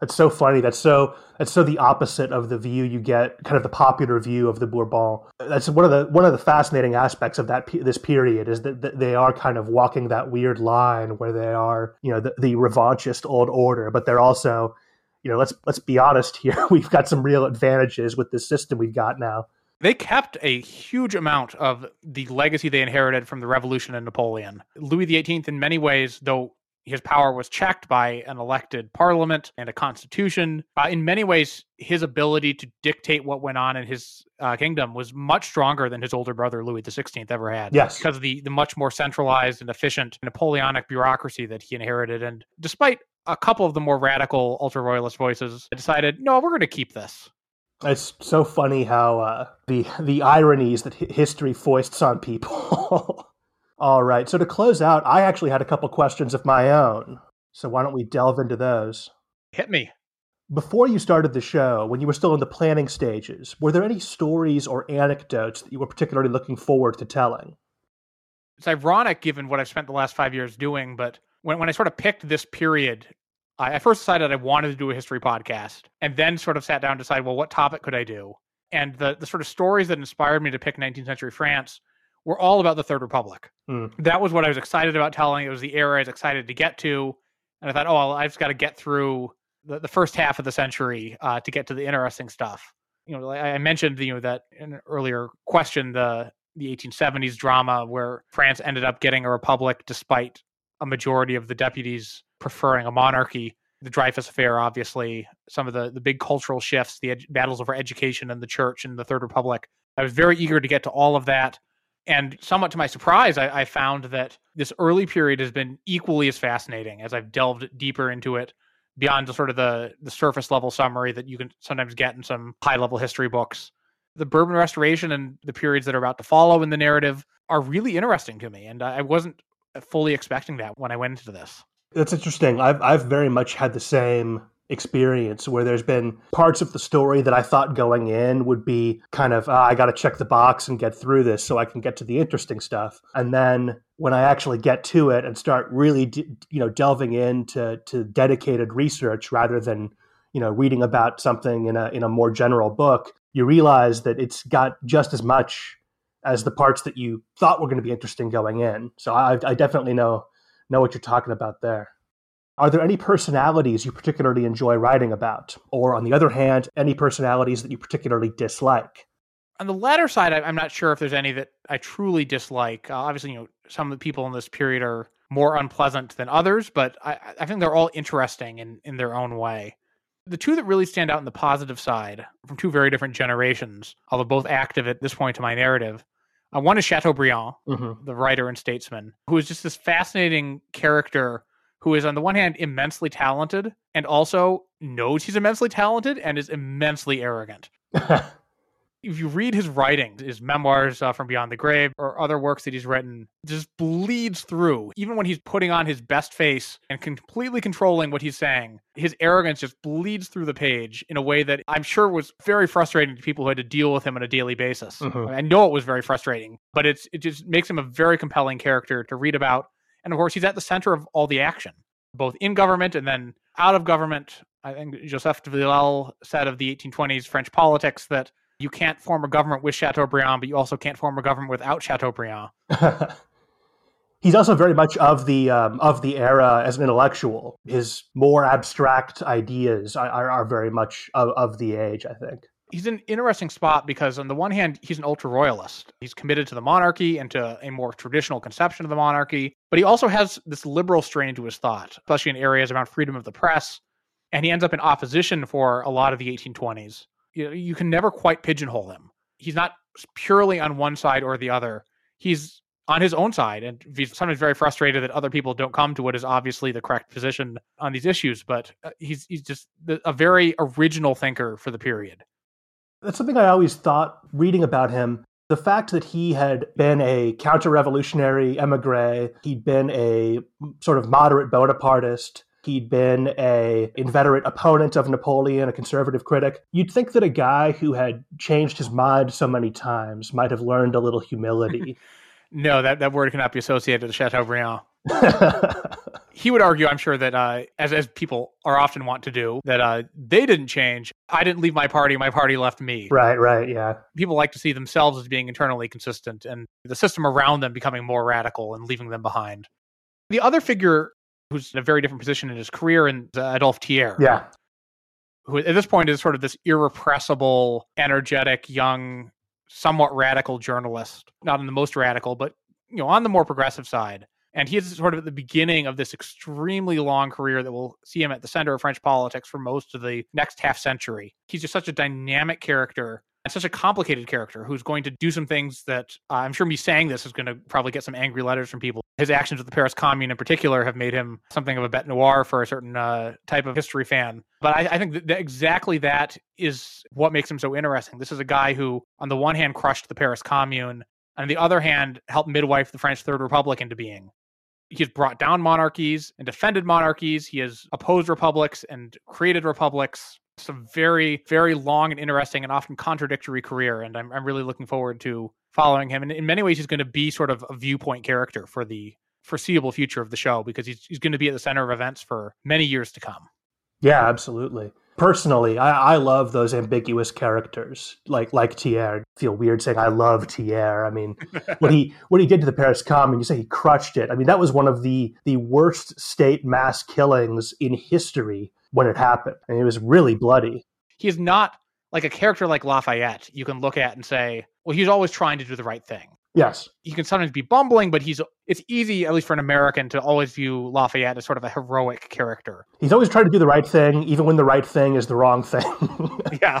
That's so funny. That's so that's so the opposite of the view you get, kind of the popular view of the Bourbon. That's one of the one of the fascinating aspects of that this period is that they are kind of walking that weird line where they are, you know, the, the revanchist old order, but they're also, you know, let's let's be honest here. We've got some real advantages with this system we've got now. They kept a huge amount of the legacy they inherited from the Revolution and Napoleon. Louis XVIII, in many ways, though his power was checked by an elected parliament and a constitution. Uh, in many ways, his ability to dictate what went on in his uh, kingdom was much stronger than his older brother Louis XVI ever had. Yes, because of the the much more centralized and efficient Napoleonic bureaucracy that he inherited. And despite a couple of the more radical ultra royalist voices, decided no, we're going to keep this. It's so funny how uh, the the ironies that history foists on people. All right. So to close out, I actually had a couple questions of my own. So why don't we delve into those? Hit me. Before you started the show, when you were still in the planning stages, were there any stories or anecdotes that you were particularly looking forward to telling? It's ironic given what I've spent the last five years doing, but when, when I sort of picked this period, I, I first decided I wanted to do a history podcast and then sort of sat down and decided, well, what topic could I do? And the, the sort of stories that inspired me to pick 19th century France were all about the Third Republic. Mm. That was what I was excited about telling. It was the era I was excited to get to. And I thought, oh, well, I've just got to get through the, the first half of the century uh, to get to the interesting stuff. You know, like I mentioned, you know, that in an earlier question, the the 1870s drama where France ended up getting a republic despite a majority of the deputies preferring a monarchy. The Dreyfus Affair, obviously, some of the, the big cultural shifts, the ed- battles over education and the church and the Third Republic. I was very eager to get to all of that. And somewhat to my surprise, I, I found that this early period has been equally as fascinating as I've delved deeper into it beyond the, sort of the, the surface level summary that you can sometimes get in some high level history books. The Bourbon Restoration and the periods that are about to follow in the narrative are really interesting to me. And I wasn't fully expecting that when I went into this. That's interesting. I've I've very much had the same experience where there's been parts of the story that I thought going in would be kind of, ah, I got to check the box and get through this so I can get to the interesting stuff. And then when I actually get to it and start really, you know, delving into to dedicated research rather than, you know, reading about something in a in a more general book, you realize that it's got just as much as the parts that you thought were going to be interesting going in. So I, I definitely know know what you're talking about there. Are there any personalities you particularly enjoy writing about? Or on the other hand, any personalities that you particularly dislike? On the latter side, I'm not sure if there's any that I truly dislike. Uh, obviously, you know, some of the people in this period are more unpleasant than others, but I, I think they're all interesting in, in their own way. The two that really stand out in the positive side from two very different generations, although both active at this point in my narrative, uh, one is Chateaubriand, mm-hmm. the writer and statesman, who is just this fascinating character who is, on the one hand, immensely talented and also knows he's immensely talented and is immensely arrogant. if you read his writings, his memoirs uh, from Beyond the Grave or other works that he's written, just bleeds through. Even when he's putting on his best face and completely controlling what he's saying, his arrogance just bleeds through the page in a way that I'm sure was very frustrating to people who had to deal with him on a daily basis. Mm-hmm. I know it was very frustrating, but it's it just makes him a very compelling character to read about. And of course, he's at the center of all the action, both in government and then out of government. I think Joseph de Villèle said of the 1820s French politics that you can't form a government with Chateaubriand, but you also can't form a government without Chateaubriand. He's also very much of the um, of the era as an intellectual. His more abstract ideas are, are very much of, of the age, I think. He's an interesting spot because, on the one hand, he's an ultra royalist. He's committed to the monarchy and to a more traditional conception of the monarchy, but he also has this liberal strain to his thought, especially in areas around freedom of the press. And he ends up in opposition for a lot of the 1820s you, you can never quite pigeonhole him. He's not purely on one side or the other. He's on his own side, and he's sometimes very frustrated that other people don't come to what is obviously the correct position on these issues. But uh, he's he's just a very original thinker for the period. That's something I always thought reading about him. The fact that he had been a counter revolutionary emigre, he'd been a sort of moderate Bonapartist, He'd been a inveterate opponent of Napoleon, a conservative critic. You'd think that a guy who had changed his mind so many times might have learned a little humility. no, that, that word cannot be associated with Chateaubriand. he would argue, I'm sure, that uh, as as people are often want to do, that uh, they didn't change. I didn't leave my party; my party left me. Right, right, yeah. People like to see themselves as being internally consistent, and the system around them becoming more radical and leaving them behind. The other figure who's in a very different position in his career, and uh, Adolphe Thiers. Yeah. Who at this point is sort of this irrepressible, energetic, young, somewhat radical journalist. Not in the most radical, but you know, on the more progressive side. And he is sort of at the beginning of this extremely long career that will see him at the center of French politics for most of the next half century. He's just such a dynamic character and such a complicated character who's going to do some things that uh, I'm sure me saying this is going to probably get some angry letters from people. His actions with the Paris Commune in particular have made him something of a bête noir for a certain uh, type of history fan. But I, I think that exactly that is what makes him so interesting. This is a guy who, on the one hand, crushed the Paris Commune, and on the other hand, helped midwife the French Third Republic into being. He's brought down monarchies and defended monarchies. He has opposed republics and created republics It's a very, very long and interesting and often contradictory career. And I'm, I'm really looking forward to following him. And in many ways, he's going to be sort of a viewpoint character for the foreseeable future of the show because he's, he's going to be at the center of events for many years to come. Yeah, absolutely. Personally, I, I love those ambiguous characters, like like Thiers. I feel weird saying I love Thiers. I mean, what he what he did to the Paris Commune, you say he crushed it. I mean, that was one of the the worst state mass killings in history when it happened, and it was really bloody. He's not like a character like Lafayette. You can look at and say, well, he's always trying to do the right thing. Yes. He can sometimes be bumbling, but he's it's easy, at least for an American, to always view Lafayette as sort of a heroic character. He's always trying to do the right thing, even when the right thing is the wrong thing. yeah.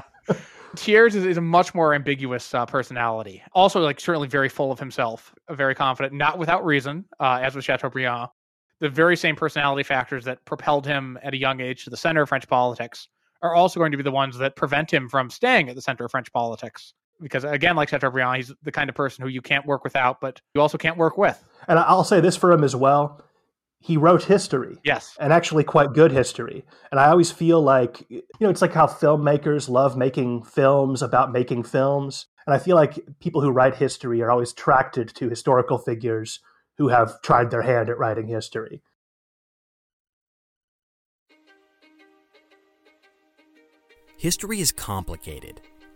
Thiers is, is, a much more ambiguous uh, personality. Also, like certainly very full of himself, very confident, not without reason, uh, as with Chateaubriand. The very same personality factors that propelled him at a young age to the center of French politics are also going to be the ones that prevent him from staying at the center of French politics because again, like Chateaubriand, he's the kind of person who you can't work without, but you also can't work with. And I'll say this for him as well. He wrote history. Yes. And actually quite good history. And I always feel like, you know, it's like how filmmakers love making films about making films. And I feel like people who write history are always attracted to historical figures who have tried their hand at writing history. History is complicated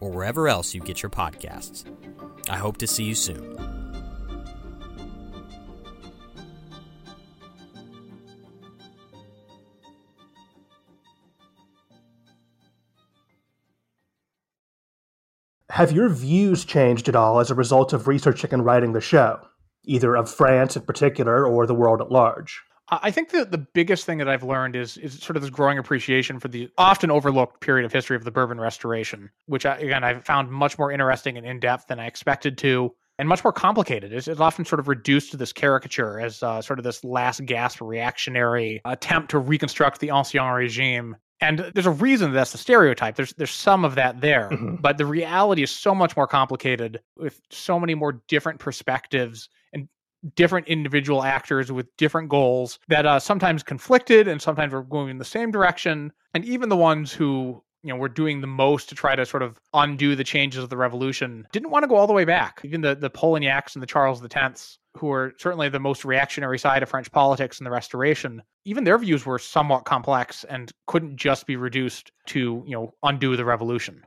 or wherever else you get your podcasts. I hope to see you soon. Have your views changed at all as a result of researching and writing the show, either of France in particular or the world at large? I think that the biggest thing that I've learned is is sort of this growing appreciation for the often overlooked period of history of the Bourbon Restoration, which I, again I found much more interesting and in depth than I expected to, and much more complicated. It's, it's often sort of reduced to this caricature as uh, sort of this last gasp reactionary attempt to reconstruct the ancien regime. And there's a reason that's the stereotype. There's there's some of that there, mm-hmm. but the reality is so much more complicated with so many more different perspectives different individual actors with different goals that uh, sometimes conflicted and sometimes were going in the same direction. And even the ones who you know were doing the most to try to sort of undo the changes of the revolution didn't want to go all the way back. Even the the Polignacs and the Charles X, who were certainly the most reactionary side of French politics in the Restoration, even their views were somewhat complex and couldn't just be reduced to you know undo the revolution.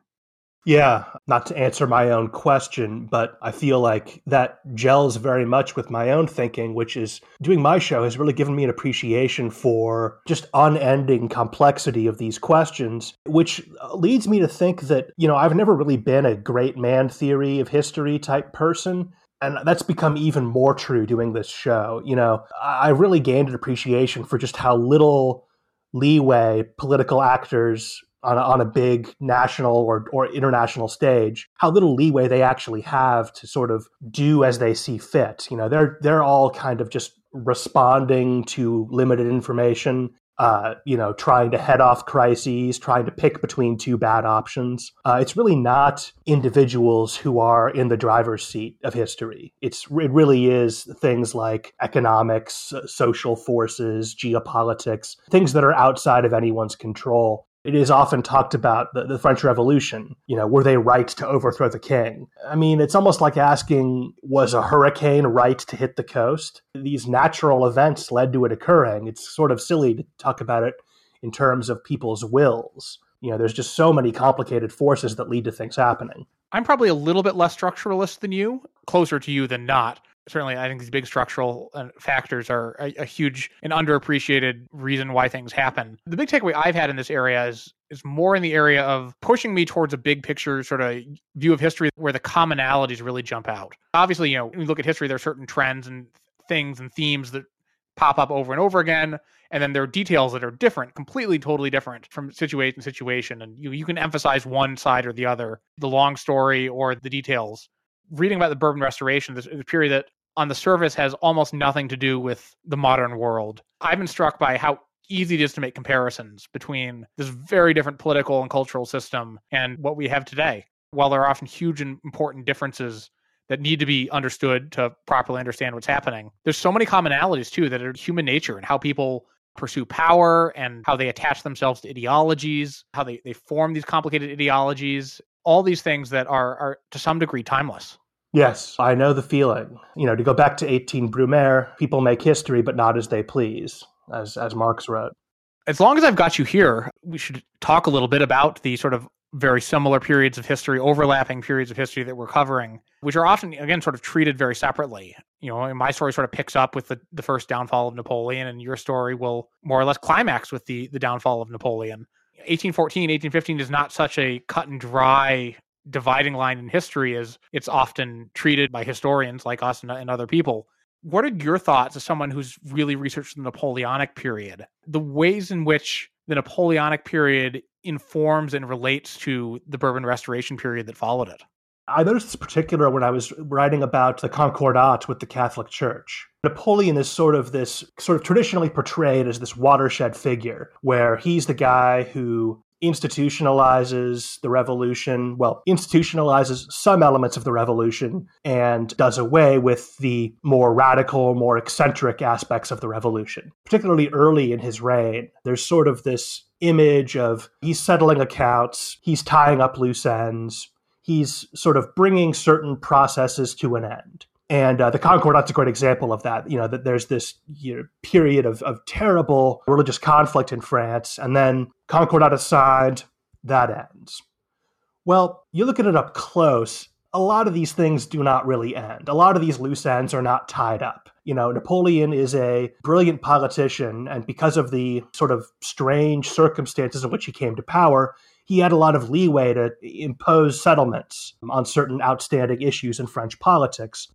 Yeah, not to answer my own question, but I feel like that gels very much with my own thinking, which is doing my show has really given me an appreciation for just unending complexity of these questions, which leads me to think that, you know, I've never really been a great man theory of history type person. And that's become even more true doing this show. You know, I really gained an appreciation for just how little leeway political actors on a, on a big national or, or international stage, how little leeway they actually have to sort of do as they see fit. You know, they're they're all kind of just responding to limited information. Uh, you know, trying to head off crises, trying to pick between two bad options. Uh, it's really not individuals who are in the driver's seat of history. It's it really is things like economics, social forces, geopolitics, things that are outside of anyone's control it is often talked about the, the, French Revolution. You know, were they right to overthrow the king? I mean, it's almost like asking, was a hurricane right to hit the coast? These natural events led to it occurring. It's sort of silly to talk about it in terms of people's wills. You know, there's just so many complicated forces that lead to things happening. I'm probably a little bit less structuralist than you, closer to you than not certainly i think these big structural uh, factors are a, a, huge and underappreciated reason why things happen the big takeaway i've had in this area is is more in the area of pushing me towards a big picture sort of view of history where the commonalities really jump out. Obviously, you know, when you look at history, there are certain trends and things and themes that pop up over and over again. And then there are details that are different, completely, totally different from situation to situation. And you, you can emphasize one side or the other, the long story or the details. Reading about the Bourbon Restoration, this period that on the surface has almost nothing to do with the modern world. I've been struck by how easy it is to make comparisons between this very different political and cultural system and what we have today. While there are often huge and important differences that need to be understood to properly understand what's happening, there's so many commonalities too that are human nature and how people pursue power and how they attach themselves to ideologies, how they, they form these complicated ideologies, all these things that are, are to some degree timeless. Yes, I know the feeling. You know, to go back to 18 Brumaire, people make history, but not as they please, as, as Marx wrote. As long as I've got you here, we should talk a little bit about the sort of very similar periods of history, overlapping periods of history that we're covering, which are often, again, sort of treated very separately. You know, my story sort of picks up with the, the first downfall of Napoleon, and your story will more or less climax with the, the downfall of Napoleon. 1814, 1815 is not such a cut and dry dividing line in history as it's often treated by historians like us and, and other people. What are your thoughts as someone who's really researched the Napoleonic period? The ways in which the Napoleonic period informs and relates to the Bourbon Restoration period that followed it? I noticed this particular when I was writing about the Concordat with the Catholic Church. Napoleon is sort of this, sort of traditionally portrayed as this watershed figure, where he's the guy who institutionalizes the revolution, well, institutionalizes some elements of the revolution and does away with the more radical, more eccentric aspects of the revolution. Particularly early in his reign, there's sort of this image of he's settling accounts, he's tying up loose ends, he's sort of bringing certain processes to an end. And uh, the Concordat's a great example of that. You know, that there's this you know, period of, of terrible religious conflict in France, and then Concordat signed, that ends. Well, you look at it up close, a lot of these things do not really end. A lot of these loose ends are not tied up. You know, Napoleon is a brilliant politician, and because of the sort of strange circumstances in which he came to power, he had a lot of leeway to impose settlements on certain outstanding issues in French politics.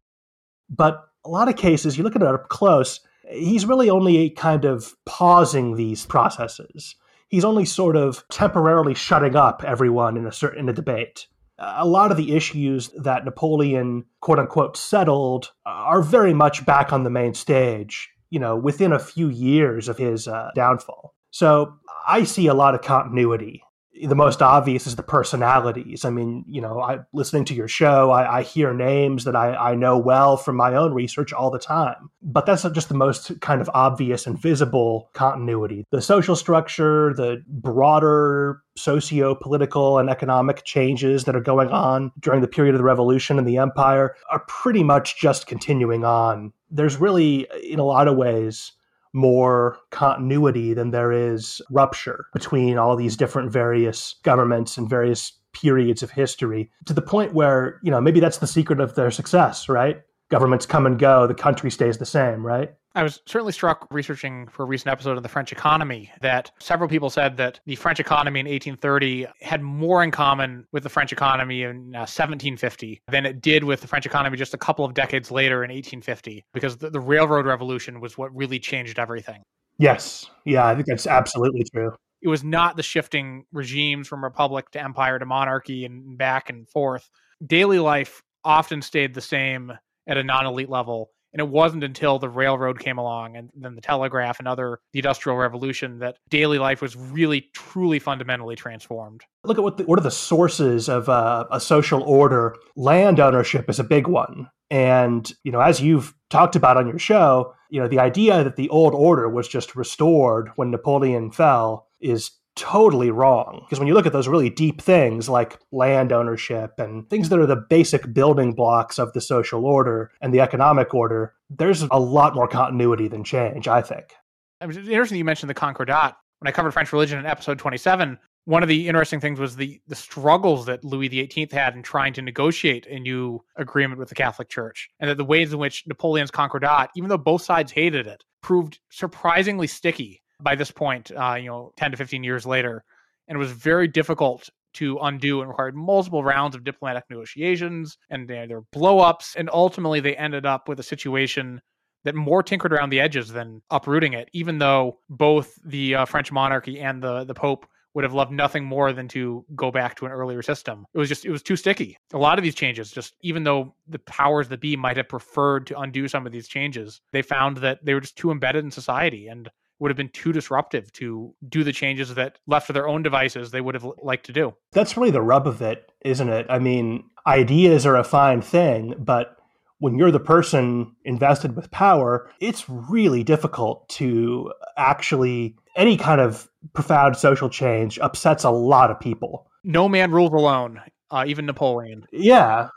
But a lot of cases, you look at it up close, he's really only kind of pausing these processes. He's only sort of temporarily shutting up everyone in a certain in a debate. A lot of the issues that Napoleon quote unquote settled are very much back on the main stage, you know, within a few years of his uh, downfall. So I see a lot of continuity the most obvious is the personalities. I mean, you know, I listening to your show, I, I, hear names that I, I know well from my own research all the time. But that's just the most kind of obvious and visible continuity. The social structure, the broader socio-political and economic changes that are going on during the period of the revolution and the empire are pretty much just continuing on. There's really, in a lot of ways, more continuity than there is rupture between all these different various governments and various periods of history to the point where, you know, maybe that's the secret of their success, right? Governments come and go, the country stays the same, right? I was certainly struck researching for a recent episode of the French economy that several people said that the French economy in 1830 had more in common with the French economy in uh, 1750 than it did with the French economy just a couple of decades later in 1850, because the, the railroad revolution was what really changed everything. Yes. Yeah, I think that's absolutely true. It was not the shifting regimes from republic to empire to monarchy and back and forth. Daily life often stayed the same at a non elite level. And it wasn't until the railroad came along and then the telegraph and other the industrial revolution that daily life was really truly fundamentally transformed. Look at what the, what are the sources of uh, a social order. Land ownership is a big one. And you know as you've talked about on your show you know the idea that the old order was just restored when napoleon fell is totally wrong. Because when you look at those really deep things like land ownership and things that are the basic building blocks of the social order and the economic order, there's a lot more continuity than change, I think. It interesting you mentioned the Concordat. When I covered French religion in episode 27, one of the interesting things was the the struggles that Louis XVIII had in trying to negotiate a new agreement with the Catholic Church, and that the ways in which Napoleon's Concordat, even though both sides hated it, proved surprisingly sticky by this point, uh, you know, 10 to 15 years later. and it was very difficult to undo and required multiple rounds of diplomatic negotiations and there were blowups. And ultimately, they ended up with a situation that more tinkered around the edges than uprooting it, even though both the uh, French monarchy and the, the Pope would have loved nothing more than to go back to an earlier system. It was just, it was too sticky. A lot of these changes, just even though the powers that be might have preferred to undo some of these changes, they found that they were just too embedded in society. And would have been too disruptive to do the changes that left to their own devices they would have liked to do. That's really the rub of it, isn't it? I mean, ideas are a fine thing, but when you're the person invested with power, it's really difficult to actually any kind of profound social change upsets a lot of people. No man rules alone, uh, even Napoleon. Yeah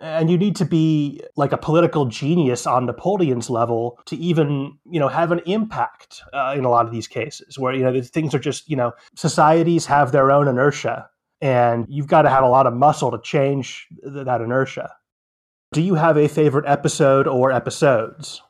and you need to be like a political genius on Napoleon's level to even you know have an impact uh, in a lot of these cases where you know things are just you know societies have their own inertia and you've got to have a lot of muscle to change th- that inertia. Do you have a favorite episode or episodes?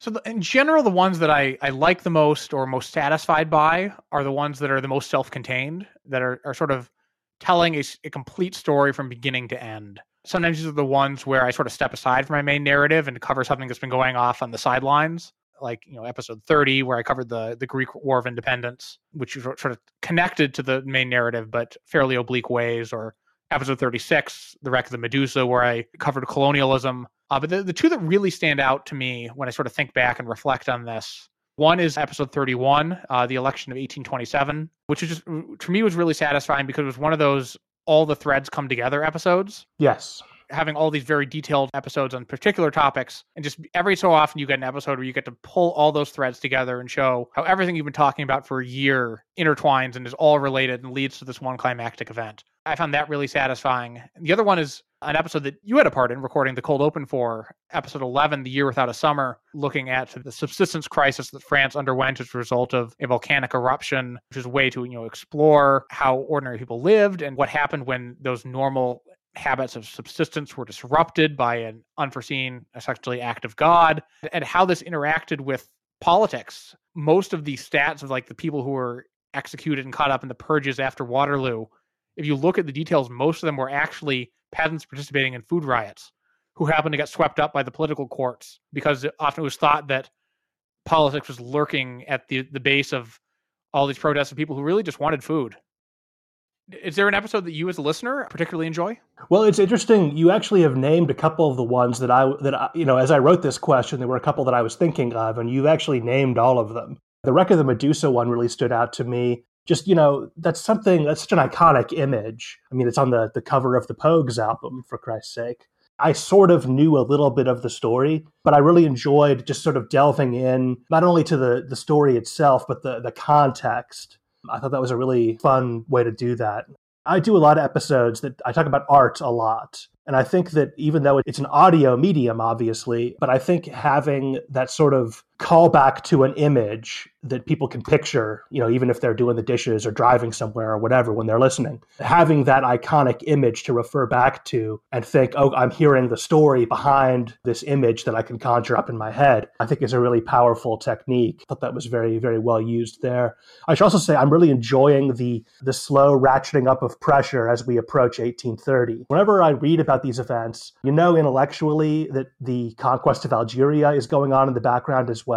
So, the, in general, the ones that I, I like the most or most satisfied by are the ones that are the most self contained, that are, are sort of telling a, a complete story from beginning to end sometimes these are the ones where I sort of step aside from my main narrative and cover something that's been going off on the sidelines. Like you know, episode thirty, where I covered the the Greek War of Independence, which is sort of connected to the main narrative, but fairly oblique ways. Or episode thirty six, the wreck of the Medusa, where I covered colonialism. Uh, but the, the two that really stand out to me when I sort of think back and reflect on this one is episode 31, uh, the election of 1827, which is just, to me was really satisfying because it was one of those all the threads come together episodes. Yes. Having all these very detailed episodes on particular topics, and just every so often you get an episode where you get to pull all those threads together and show how everything you've been talking about for a year intertwines and is all related and leads to this one climactic event. I found that really satisfying. The other one is an episode that you had a part in recording the cold open for, episode 11, The Year Without a Summer, looking at the subsistence crisis that France underwent as a result of a volcanic eruption, which is a way to, you know, explore how ordinary people lived and what happened when those normal habits of subsistence were disrupted by an unforeseen, essentially act of God, and how this interacted with politics. Most of the stats of like the people who were executed and caught up in the purges after Waterloo if you look at the details, most of them were actually peasants participating in food riots who happened to get swept up by the political courts because often it was thought that politics was lurking at the, the base of all these protests of people who really just wanted food. Is there an episode that you, as a listener, particularly enjoy? Well, it's interesting. You actually have named a couple of the ones that I that I, you know. As I wrote this question, there were a couple that I was thinking of, and you've actually named all of them. The wreck of the Medusa one really stood out to me just you know that's something that's such an iconic image. I mean it's on the the cover of the pogues album for christ's sake. I sort of knew a little bit of the story but i really enjoyed just sort of delving in not only to the the story itself but the the context. I thought that was a really fun way to do that. I do a lot of episodes that i talk about art a lot and I think that even though it's an audio medium, obviously, but I think having that sort of callback to an image that people can picture, you know, even if they're doing the dishes or driving somewhere or whatever when they're listening, having that iconic image to refer back to and think, oh, I'm hearing the story behind this image that I can conjure up in my head, I think is a really powerful technique. I thought that was very, very well used there. I should also say I'm really enjoying the the slow ratcheting up of pressure as we approach 1830. Whenever I read about these events, you know intellectually that the conquest of Algeria is going on in the background as well.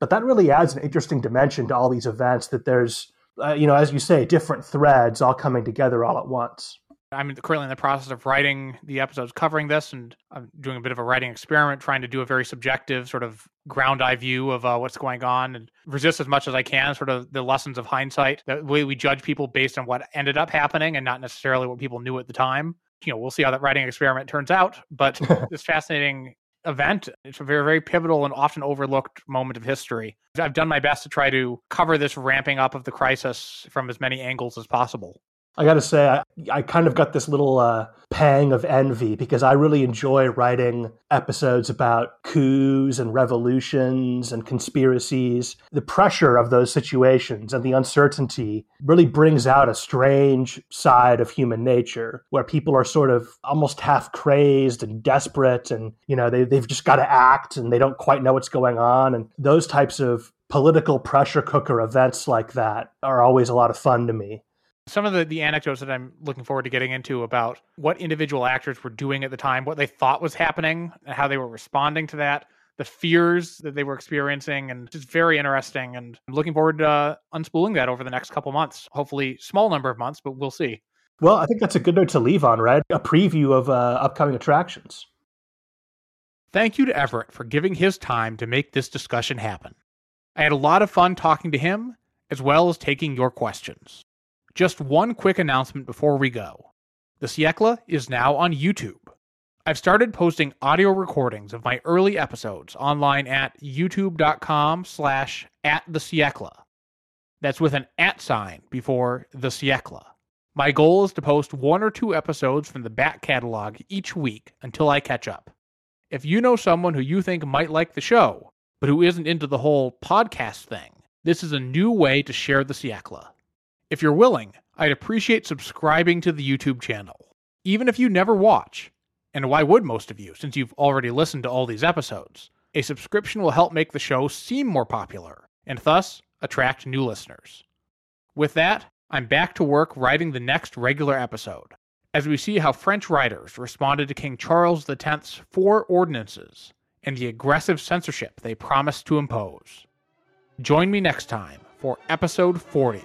But that really adds an interesting dimension to all these events that there's, uh, you know, as you say, different threads all coming together all at once. I'm currently in the process of writing the episodes covering this, and I'm doing a bit of a writing experiment, trying to do a very subjective, sort of ground eye view of uh, what's going on and resist as much as I can, sort of the lessons of hindsight, the way we judge people based on what ended up happening and not necessarily what people knew at the time. You know, we'll see how that writing experiment turns out, but it's fascinating event. It's a very, very pivotal and often overlooked moment of history. I've done my best to try to cover this ramping up of the crisis from as many angles as possible. I got to say, I, I kind of got this little uh, pang of envy because I really enjoy writing episodes about coups and revolutions and conspiracies. The pressure of those situations and the uncertainty really brings out a strange side of human nature where people are sort of almost half crazed and desperate and, you know, they, they've just got to act and they don't quite know what's going on. And those types of political pressure cooker events like that are always a lot of fun to me. Some of the, the anecdotes that I'm looking forward to getting into about what individual actors were doing at the time, what they thought was happening, and how they were responding to that, the fears that they were experiencing, and just very interesting. And I'm looking forward to uh, unspooling that over the next couple months. Hopefully, small number of months, but we'll see. Well, I think that's a good note to leave on, right? A preview of uh, upcoming attractions. Thank you to Everett for giving his time to make this discussion happen. I had a lot of fun talking to him, as well as taking your questions. Just one quick announcement before we go. The Siècle is now on YouTube. I've started posting audio recordings of my early episodes online at youtube.com slash at the Siècle. That's with an at sign before the Siècle. My goal is to post one or two episodes from the back catalog each week until I catch up. If you know someone who you think might like the show, but who isn't into the whole podcast thing, this is a new way to share the Siècle. If you're willing, I'd appreciate subscribing to the YouTube channel, even if you never watch. And why would most of you, since you've already listened to all these episodes? A subscription will help make the show seem more popular, and thus attract new listeners. With that, I'm back to work writing the next regular episode, as we see how French writers responded to King Charles X's four ordinances and the aggressive censorship they promised to impose. Join me next time for episode 40